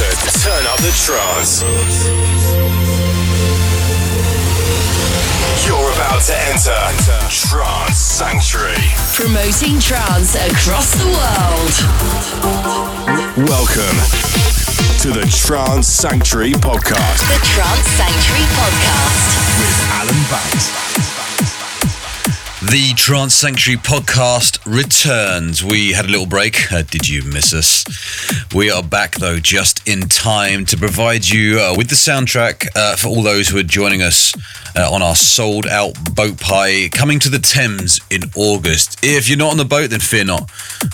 to turn up the trance. You're about to enter Trance Sanctuary. Promoting trance across the world. Welcome to the Trance Sanctuary Podcast. The Trance Sanctuary Podcast. With Alan Banks. The Trance Sanctuary podcast returns. We had a little break. Uh, did you miss us? We are back, though, just in time to provide you uh, with the soundtrack uh, for all those who are joining us uh, on our sold out boat pie coming to the Thames in August. If you're not on the boat, then fear not.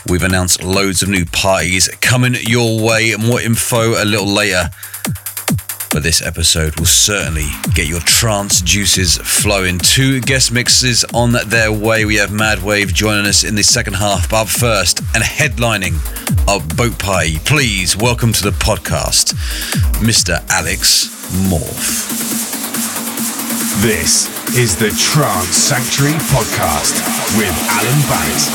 We've announced loads of new parties coming your way. More info a little later but this episode will certainly get your trance juices flowing. Two guest mixes on their way. We have Madwave joining us in the second half, but first, and headlining our boat pie, please welcome to the podcast, Mr. Alex Morph. This is the Trance Sanctuary Podcast with Alan Banks.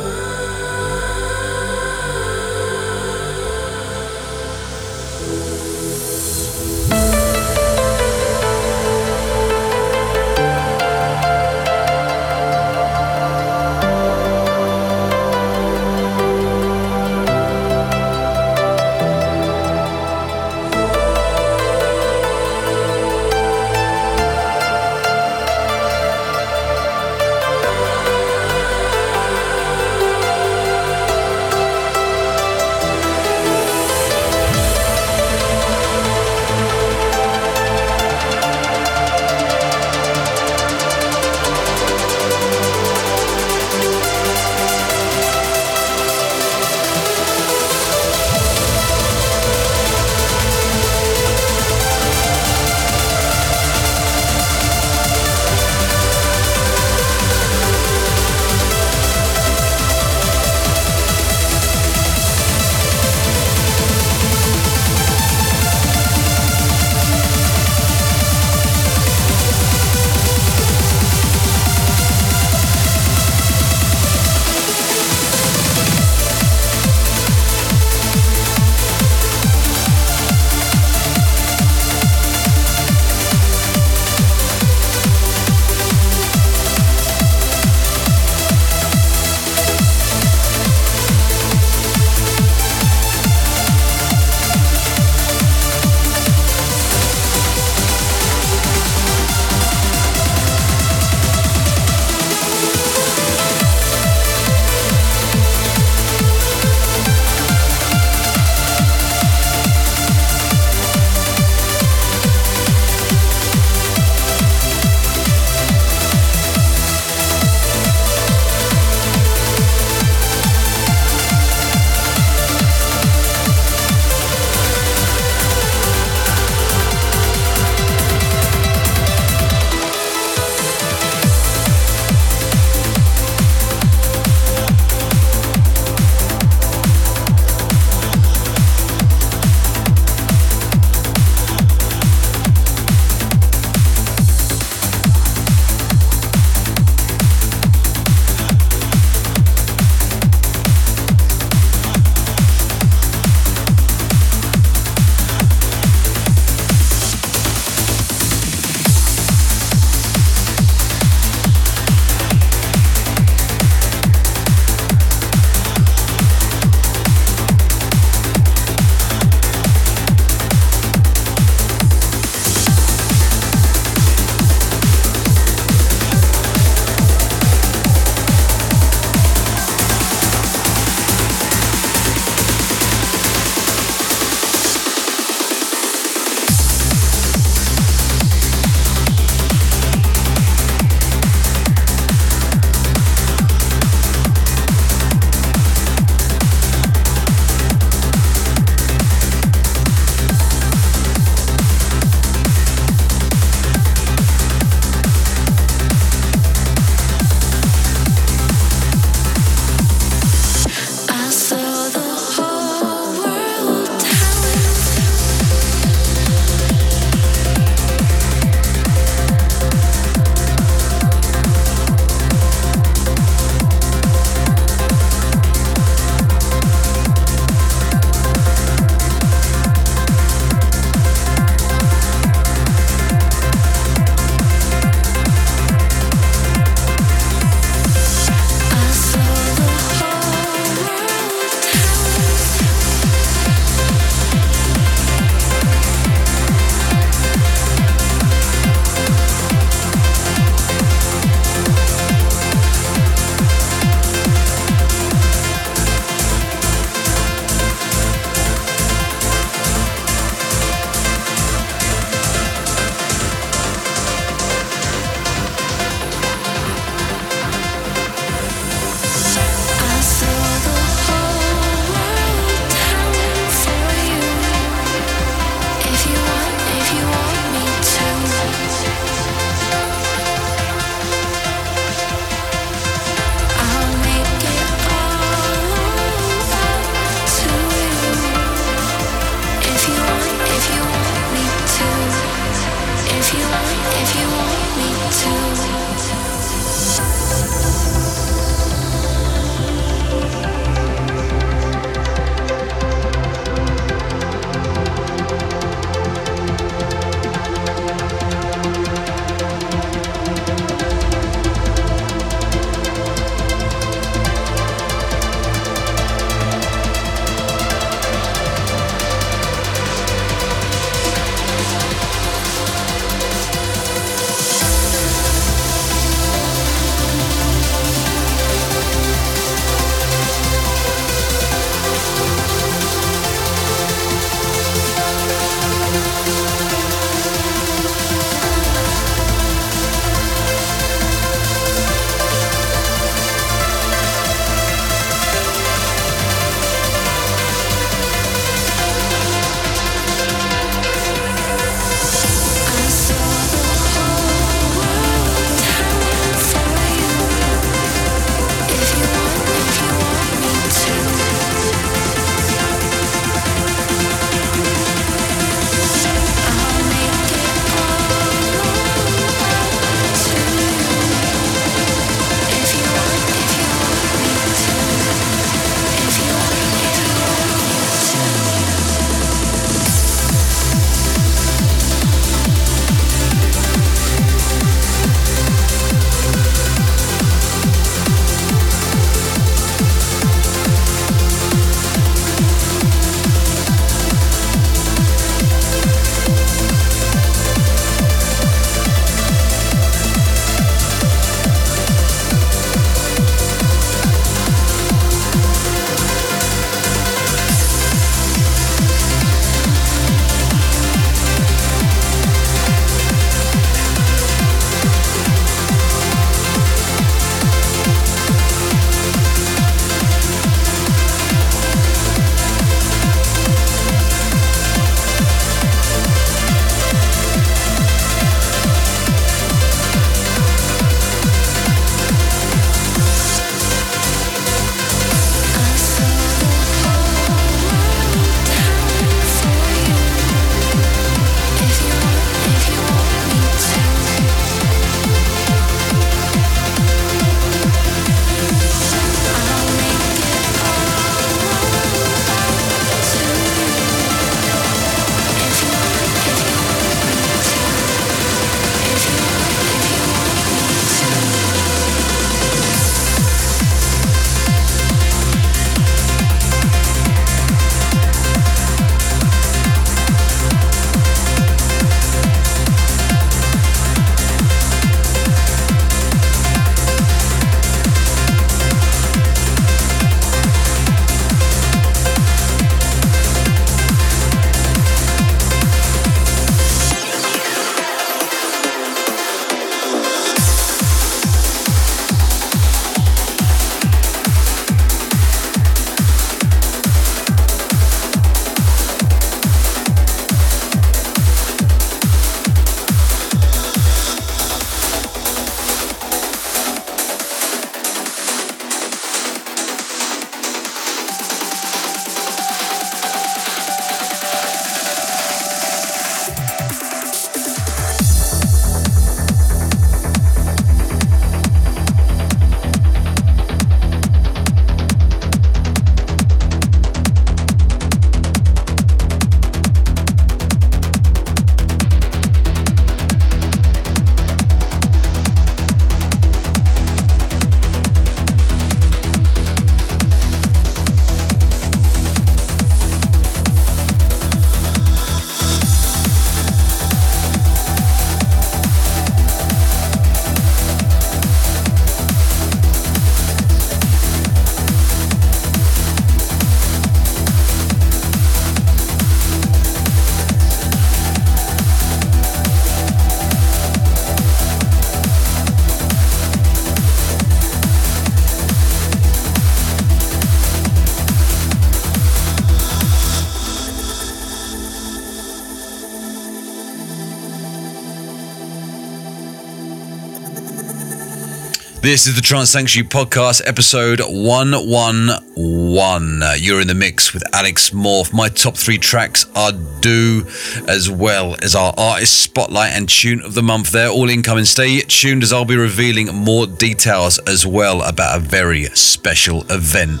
This is the Trance Sanctuary Podcast, episode 111. Uh, you're in the mix with Alex Morph. My top three tracks are due, as well as our artist spotlight and tune of the month. They're all incoming. Stay tuned as I'll be revealing more details as well about a very special event.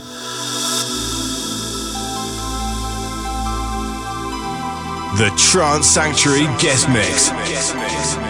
The Trance Sanctuary Guest Mix.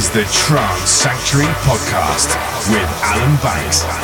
Is the Trance Sanctuary Podcast with Alan Banks.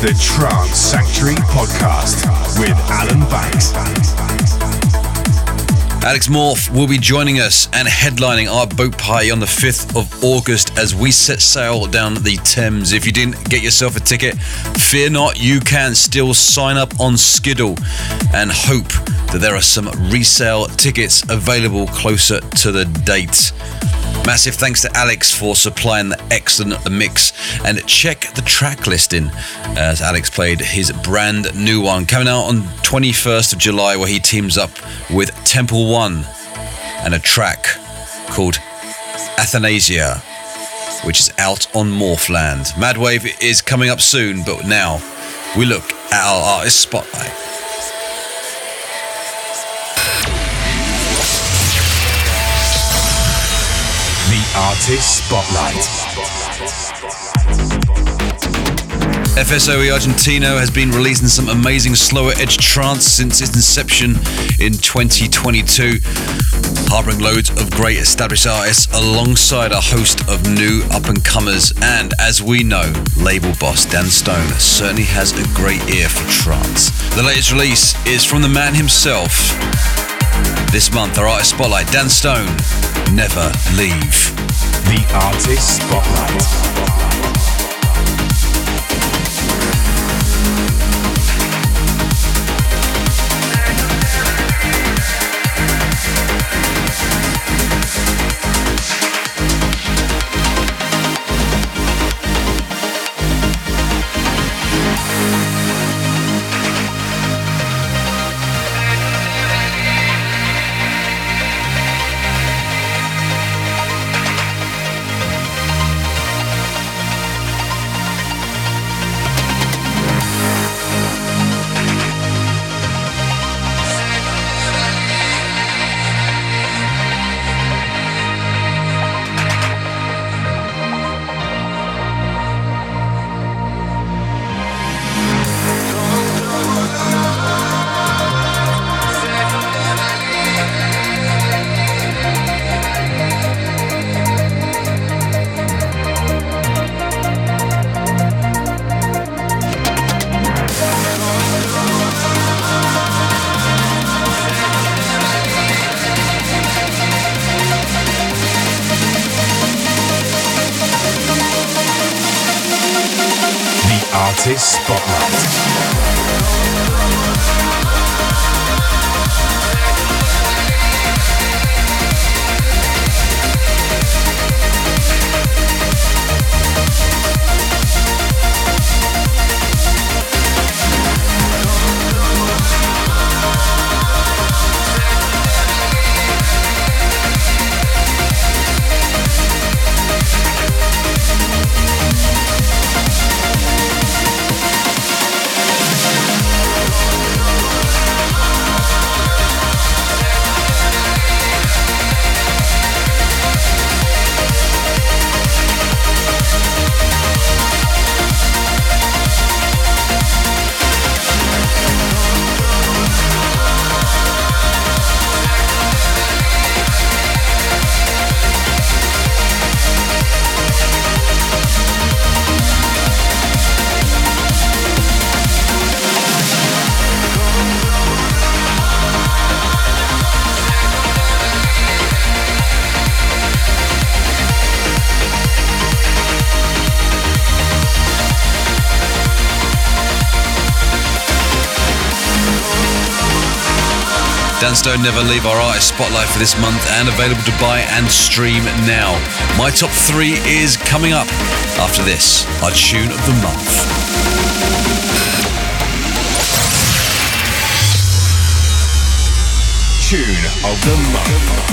The Trance Sanctuary Podcast with Alan Banks. Alex Morph will be joining us and headlining our boat party on the 5th of August as we set sail down the Thames. If you didn't get yourself a ticket, fear not, you can still sign up on Skiddle and hope that there are some resale tickets available closer to the date. Massive thanks to Alex for supplying the excellent mix. And check the track listing as Alex played his brand new one coming out on 21st of July, where he teams up with Temple One and a track called Athanasia, which is out on Morphland. Madwave is coming up soon, but now we look at our artist spotlight. Artist Spotlight. FSOE Argento has been releasing some amazing slower edge trance since its inception in 2022, harboring loads of great established artists alongside a host of new up and comers. And as we know, label boss Dan Stone certainly has a great ear for trance. The latest release is from the man himself. This month, our artist spotlight, Dan Stone, Never Leave. The Artist Spotlight. Dan Stone Never Leave our artist spotlight for this month and available to buy and stream now. My top three is coming up after this, our tune of the month. Tune of the Month.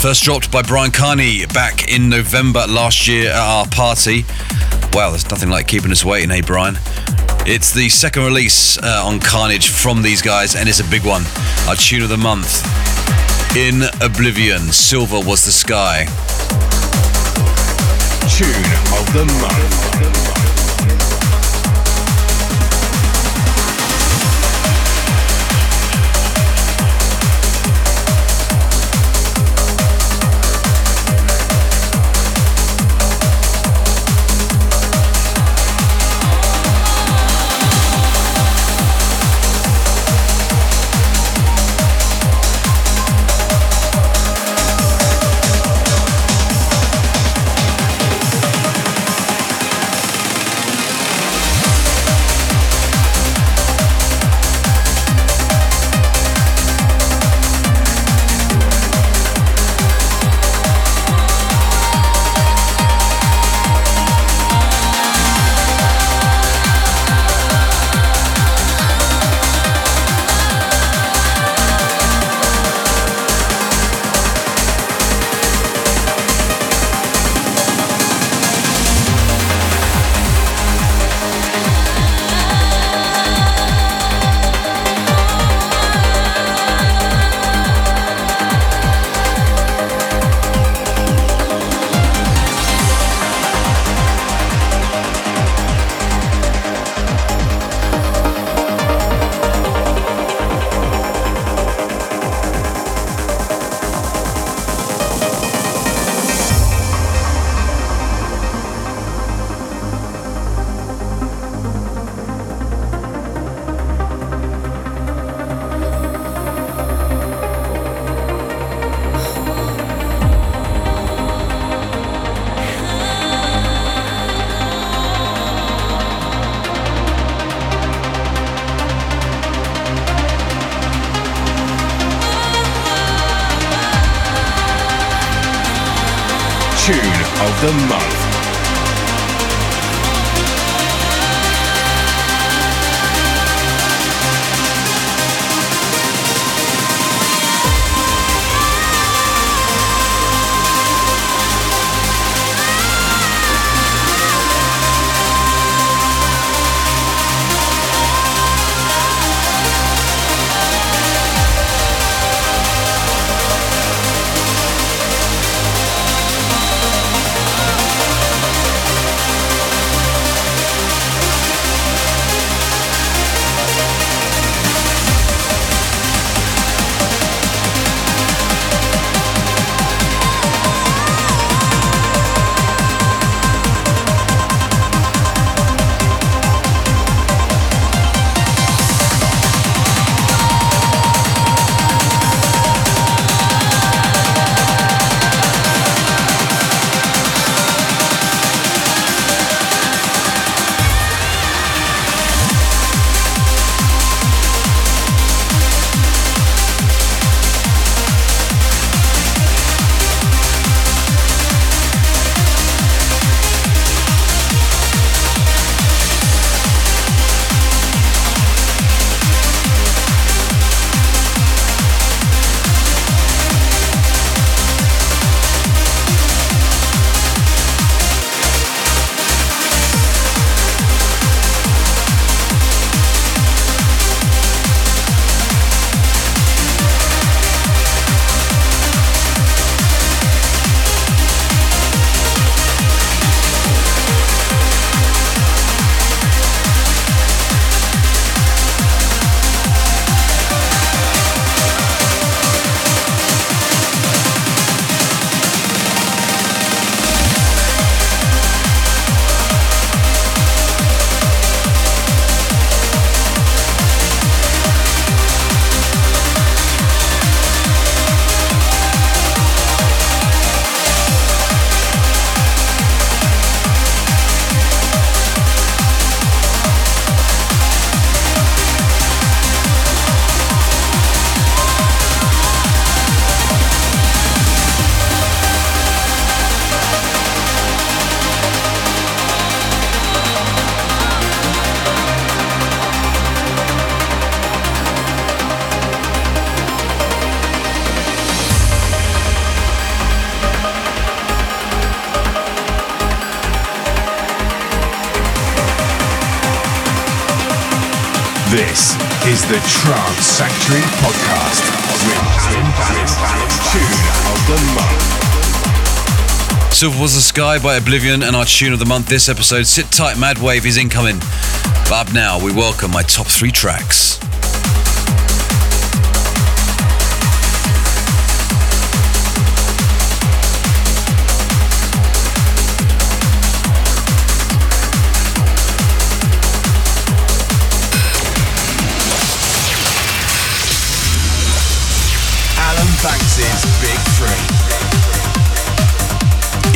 First dropped by Bryan Kearney back in November last year at our party. Wow, there's nothing like keeping us waiting, hey Bryan. It's the second release uh, on Kearnage from these guys, and it's a big one. Our tune of the month. In Oblivion, Silver was the sky. Tune of the Month. Trance Sanctuary Podcast. Silver Was the Sky by Oblivion and our tune of the month this episode. Sit tight, Madwave is incoming. But up now, we welcome my top three tracks.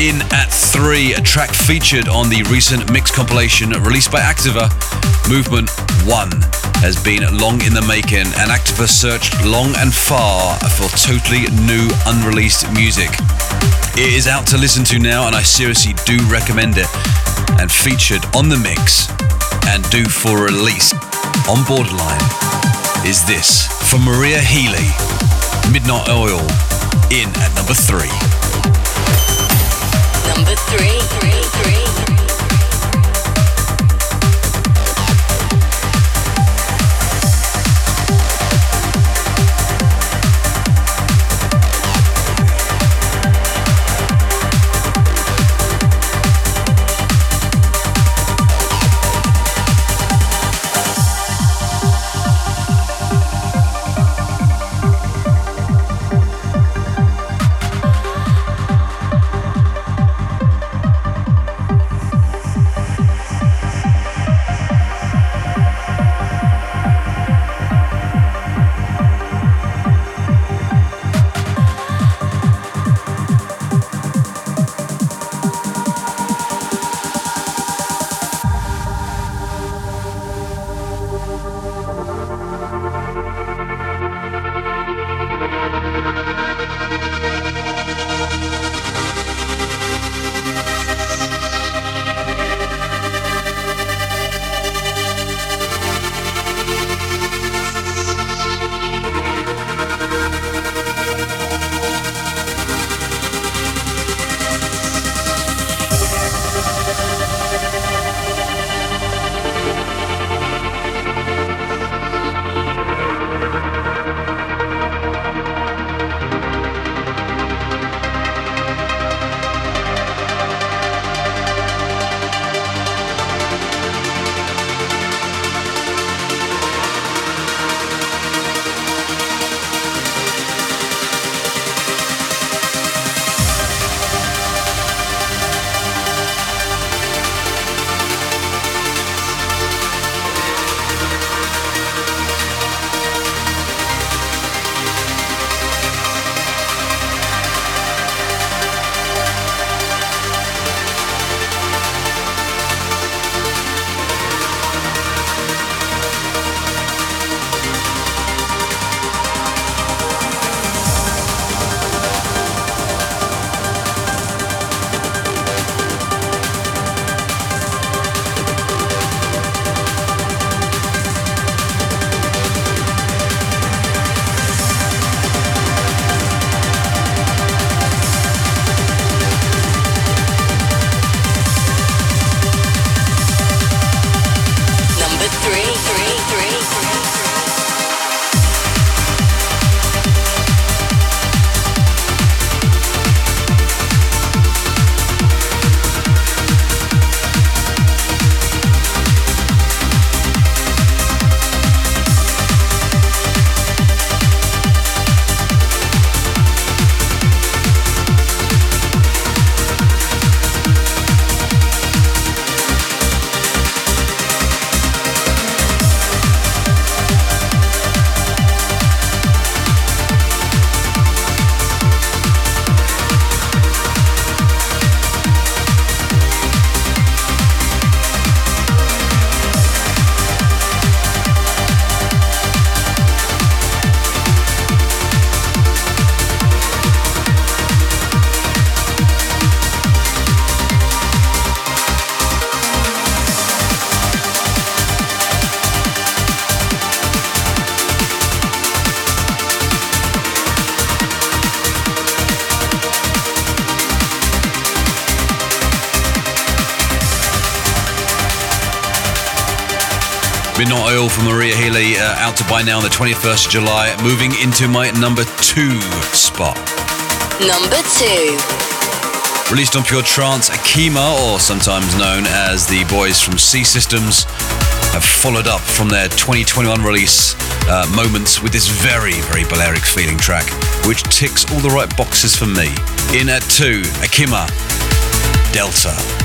In at three, a track featured on the recent mix compilation released by Activa, Movement 1, has been long in the making, and Activa searched long and far for totally new, unreleased music. It is out to listen to now, and I seriously do recommend it. And featured on the mix and due for release on Borderline is this from Maria Healy, Midnight Oil, in at number three. Number three. Midnight Oil from Maria Healy, uh, out to buy now on the 21st of July. Moving into my number two spot. Number two. Released on Pure Trance, Akkima, or sometimes known as the boys from C Systems, have followed up from their 2021 release uh, Moments with this very, very Balearic feeling track, which ticks all the right boxes for me. In at two, Akkima, Delta.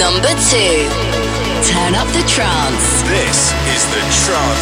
Number two. Turn up the trance. This is the Trance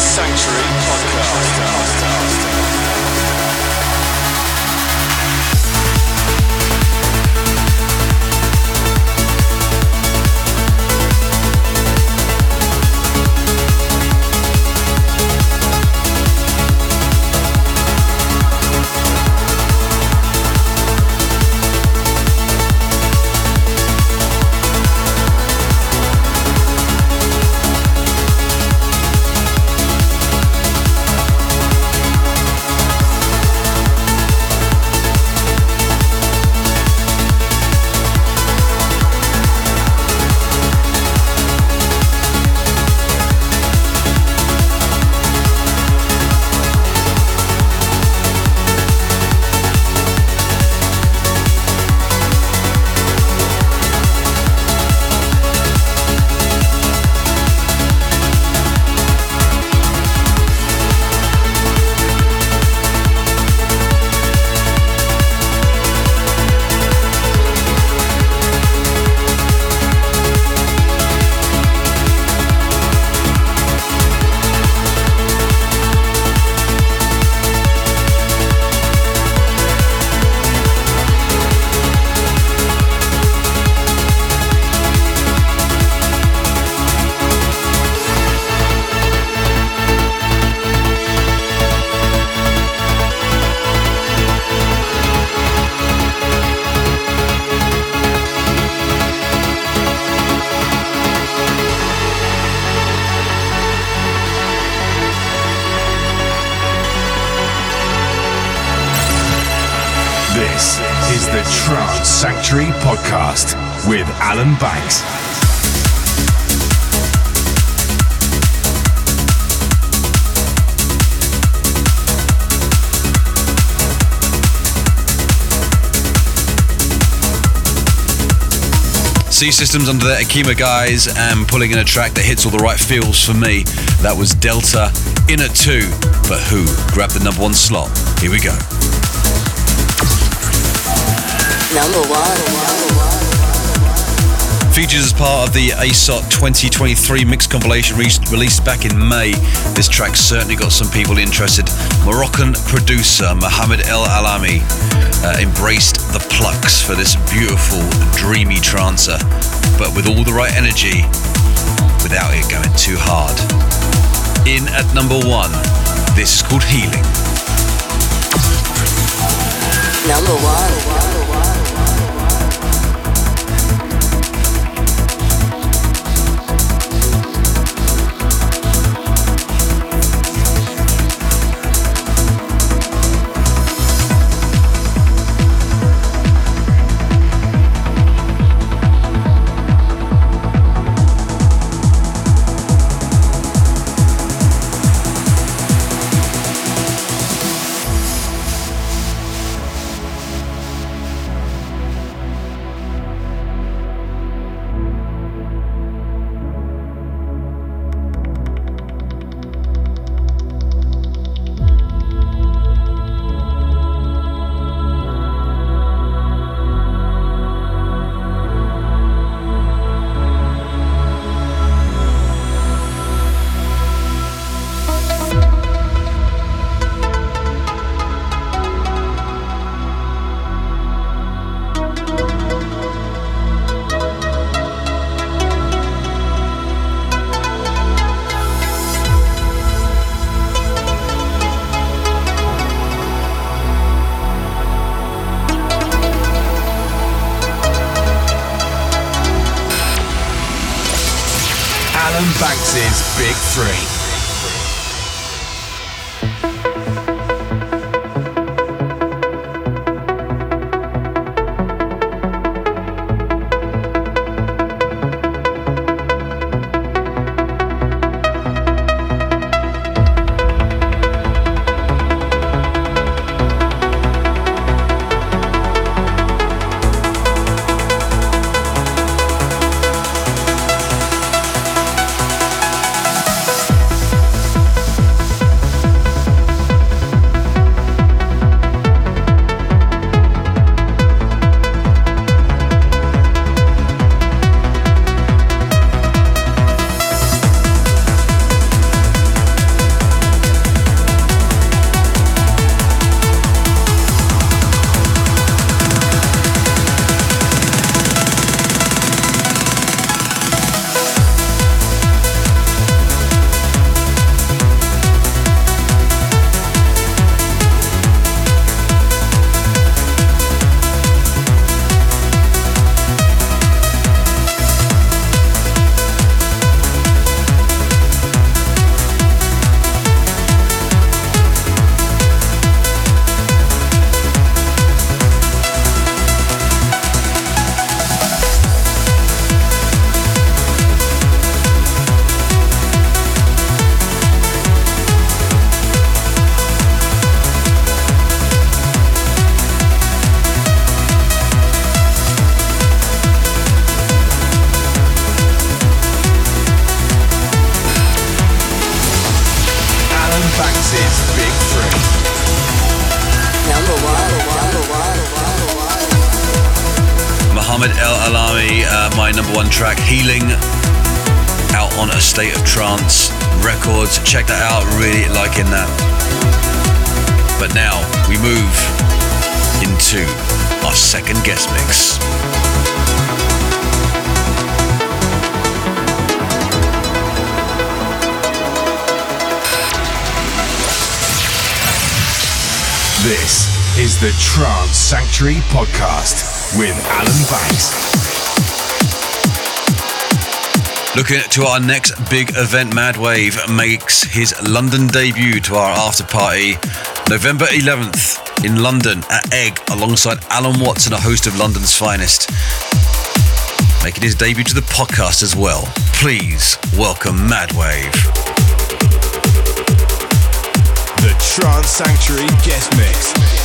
the Trance Sanctuary Podcast with Alan Banks. C Systems under the Akkima guys and pulling in a track that hits all the right feels for me. That was Delta in at two. But who grabbed the number one slot? Here we go. Number one. featured as part of the ASOT 2023 mix compilation re- released back in May. This track certainly got some people interested. Moroccan producer Mohamed El Alami uh, embraced the plucks for this beautiful, dreamy trancer, but with all the right energy, without it going too hard. In at number one, this is called Healing. Number one. Looking to our next big event, Madwave makes his London debut to our after party November 11th in London at Egg alongside Alan Watts and a host of London's finest. Making his debut to the podcast as well. Please welcome Madwave. The Trance Sanctuary guest mix.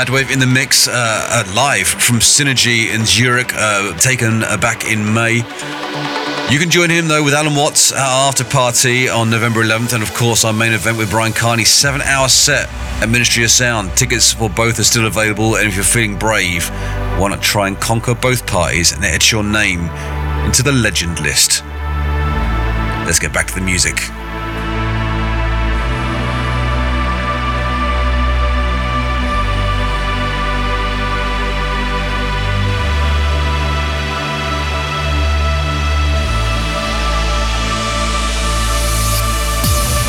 Madwave in the mix, uh, uh, live from Synergy in Zurich, uh, taken uh, back in May. You can join him though with Alan Watts at after party on November 11th, and of course our main event with Bryan Kearney, seven-hour set at Ministry of Sound. Tickets for both are still available, and if you're feeling brave, why not try and conquer both parties and etch your name into the legend list? Let's get back to the music.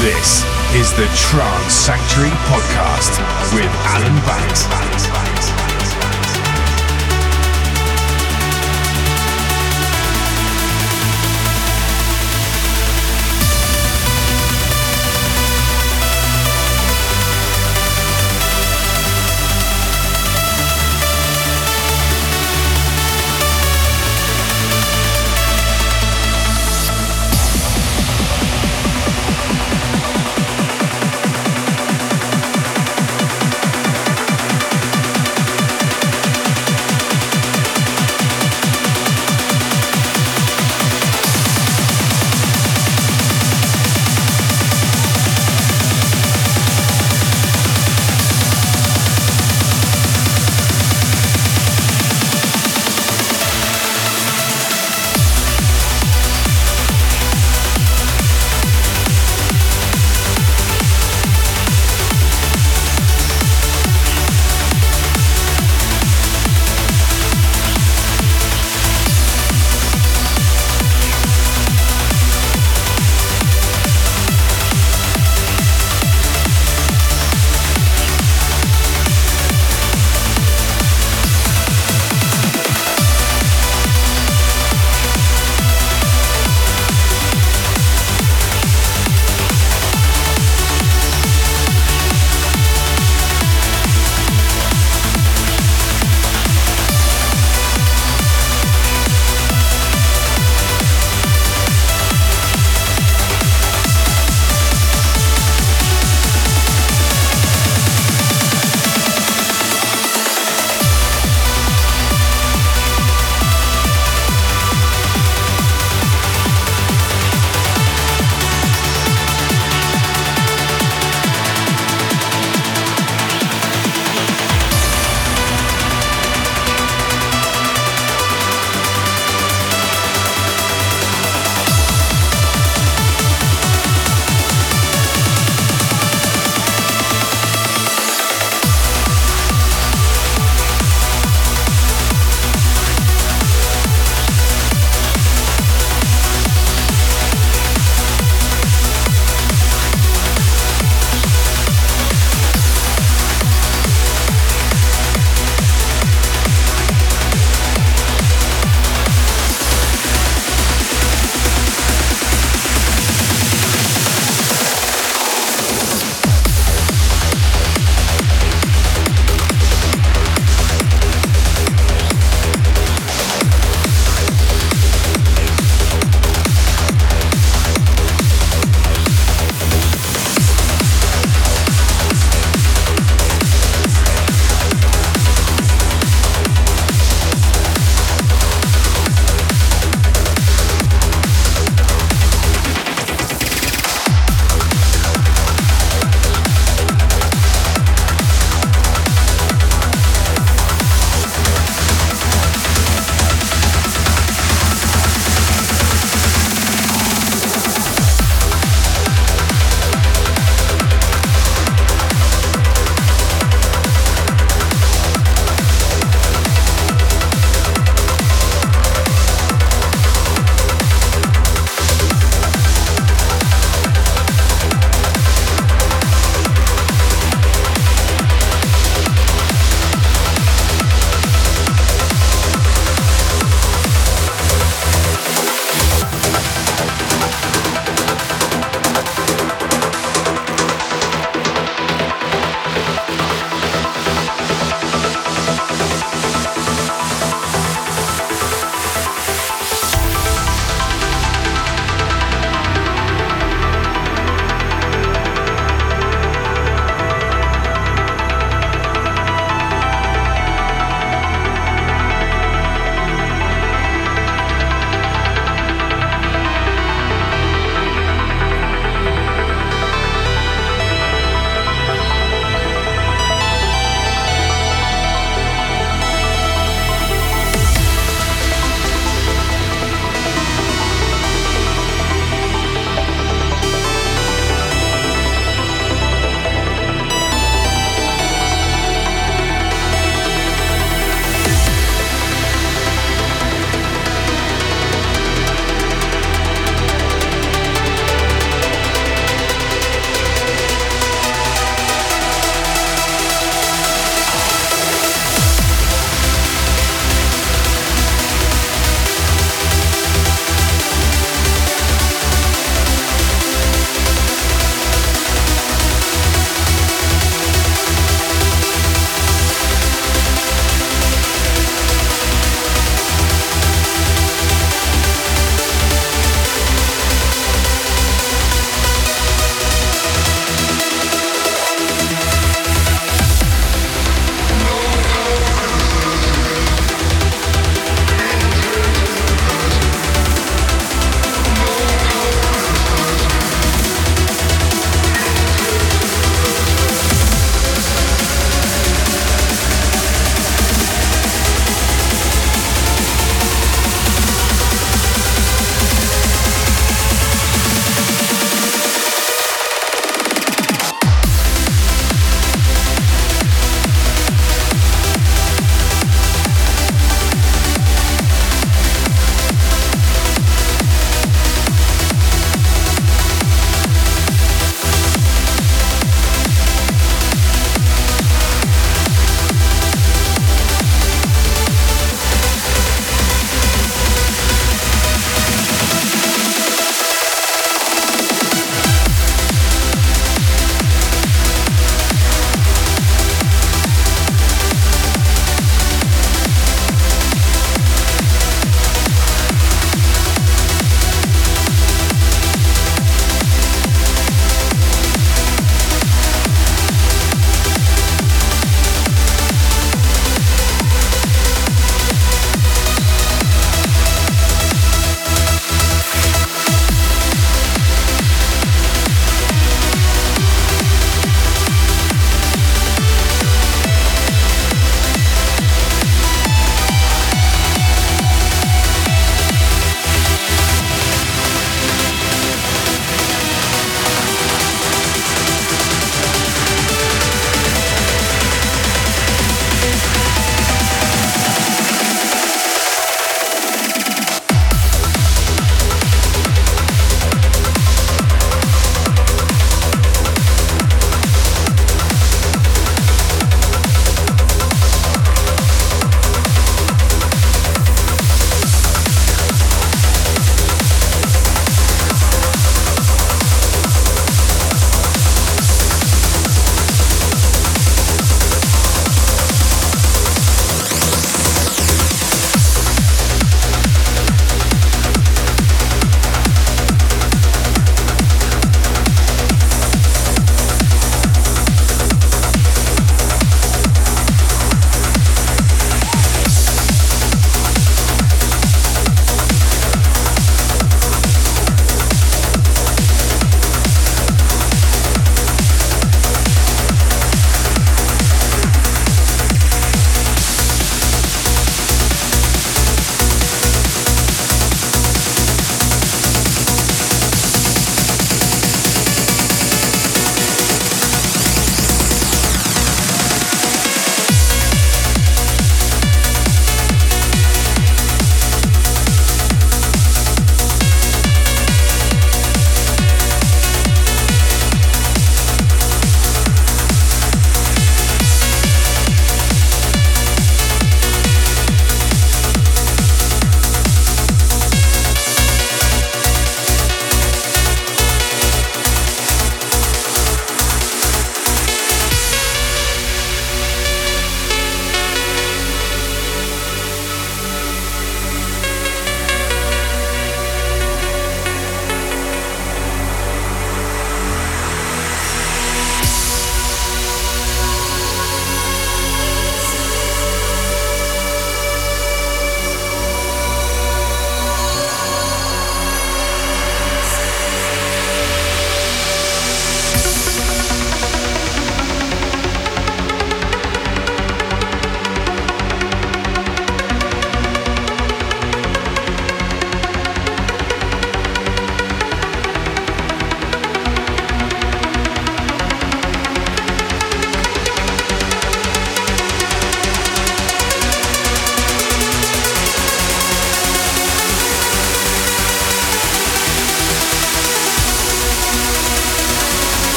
This is the Trance Sanctuary Podcast with Alan Banks.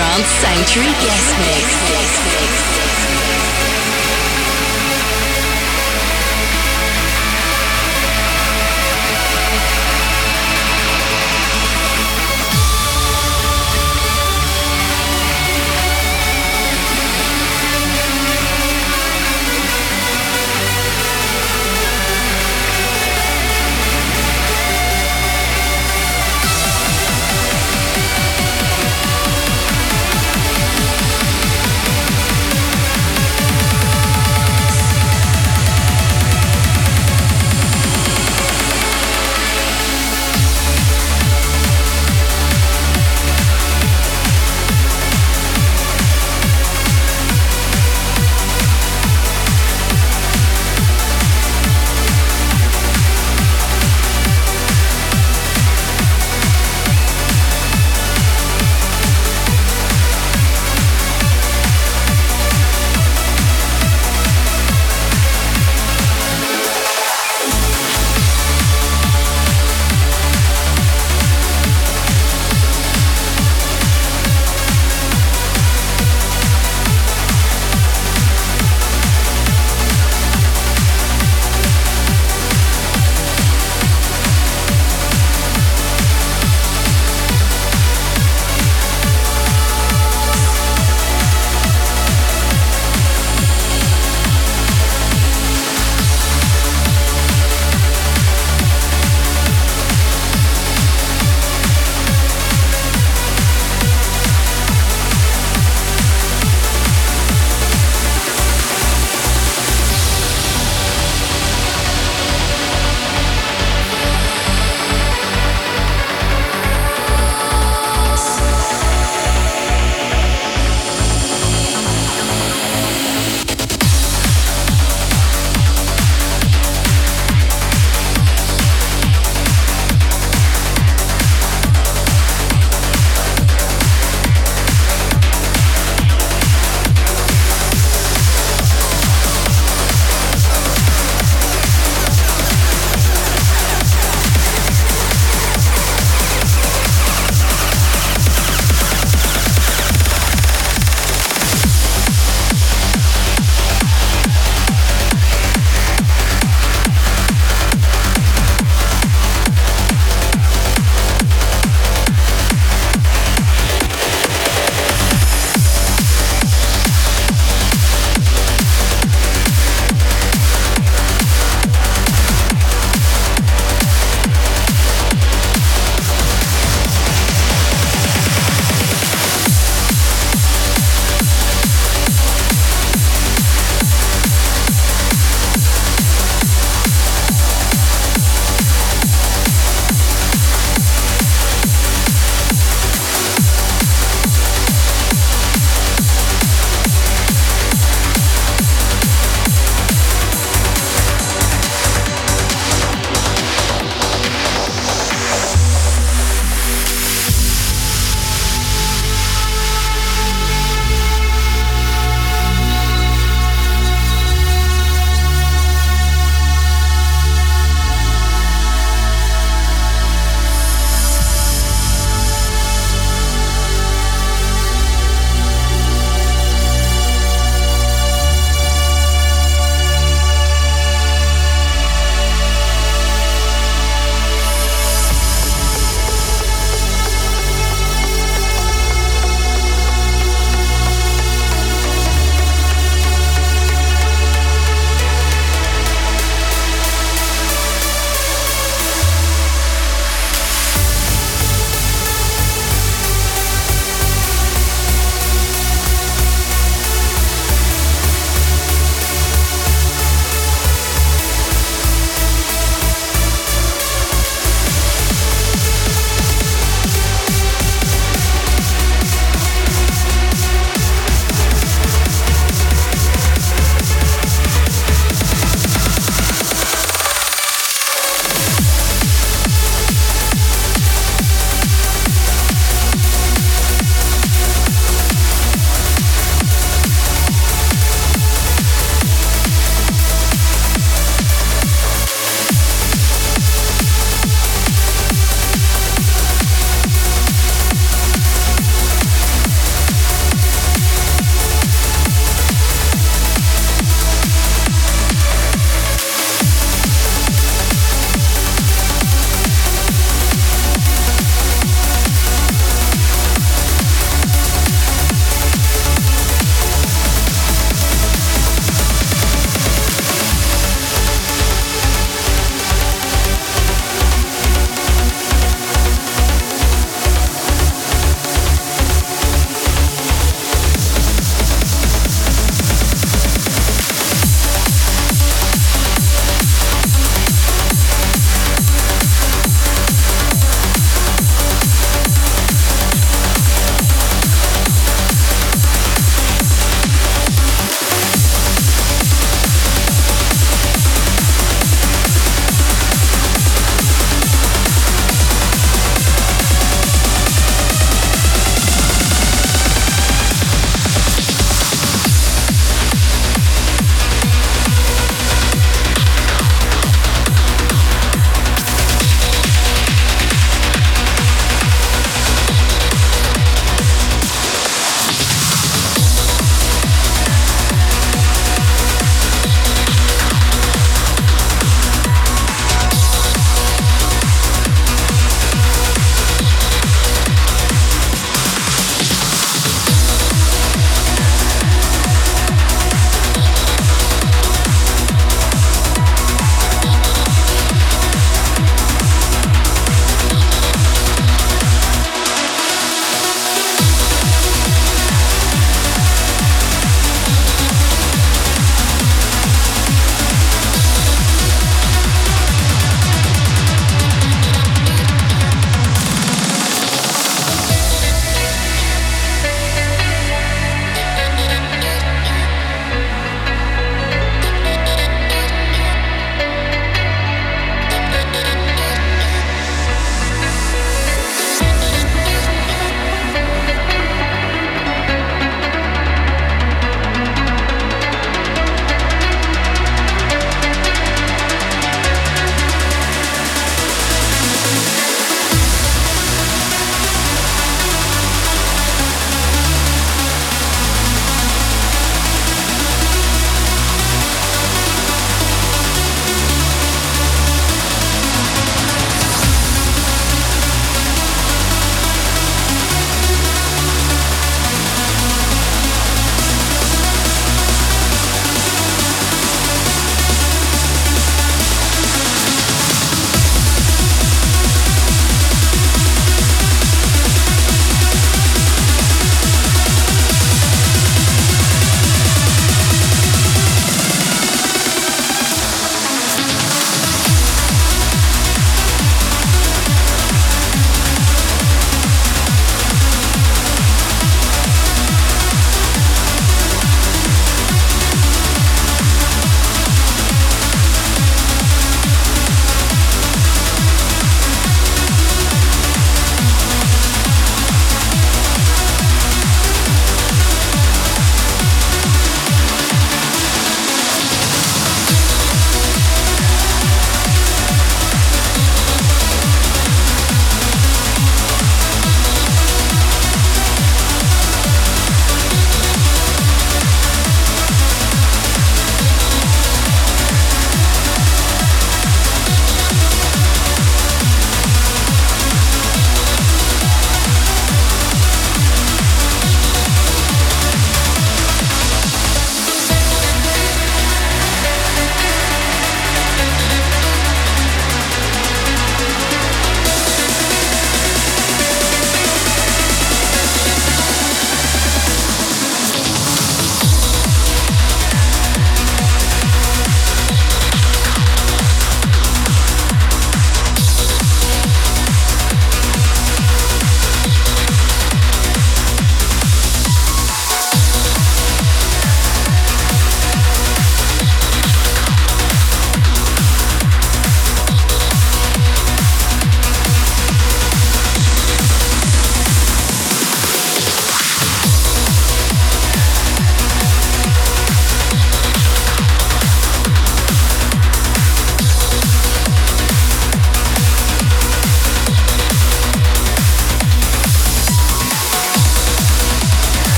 Trance Sanctuary Guest Mix.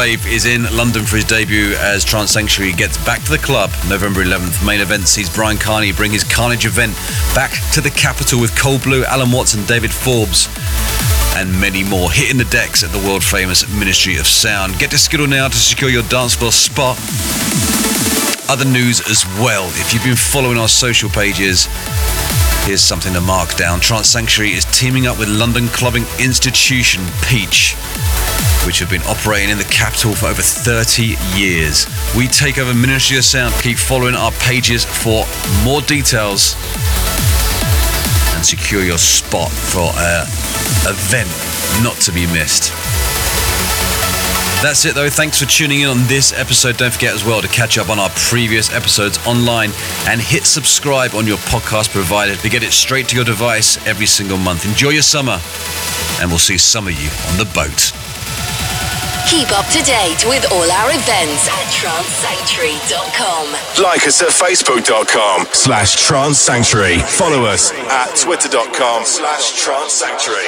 Madwave is in London for his debut as Trance Sanctuary gets back to the club November 11th. Main event sees Bryan Kearney bring his Kearnage event back to the capital with Cold Blue, Alan Watson, David Forbes, and many more hitting the decks at the world famous Ministry of Sound. Get to Skiddle now to secure your dance floor spot. Other news as well. If you've been following our social pages, here's something to mark down. Trance Sanctuary is teaming up with London clubbing institution Peach which have been operating in the capital for over 30 years. We take over Ministry of Sound. Keep following our pages for more details and secure your spot for an event not to be missed. That's it though. Thanks for tuning in on this episode. Don't forget as well to catch up on our previous episodes online and hit subscribe on your podcast provider to get it straight to your device every single month. Enjoy your summer and we'll see some of you on the boat. Keep up to date with all our events at trancesanctuary.com. Like us at facebook.com slash trance sanctuary. Follow us at twitter.com slash trance sanctuary.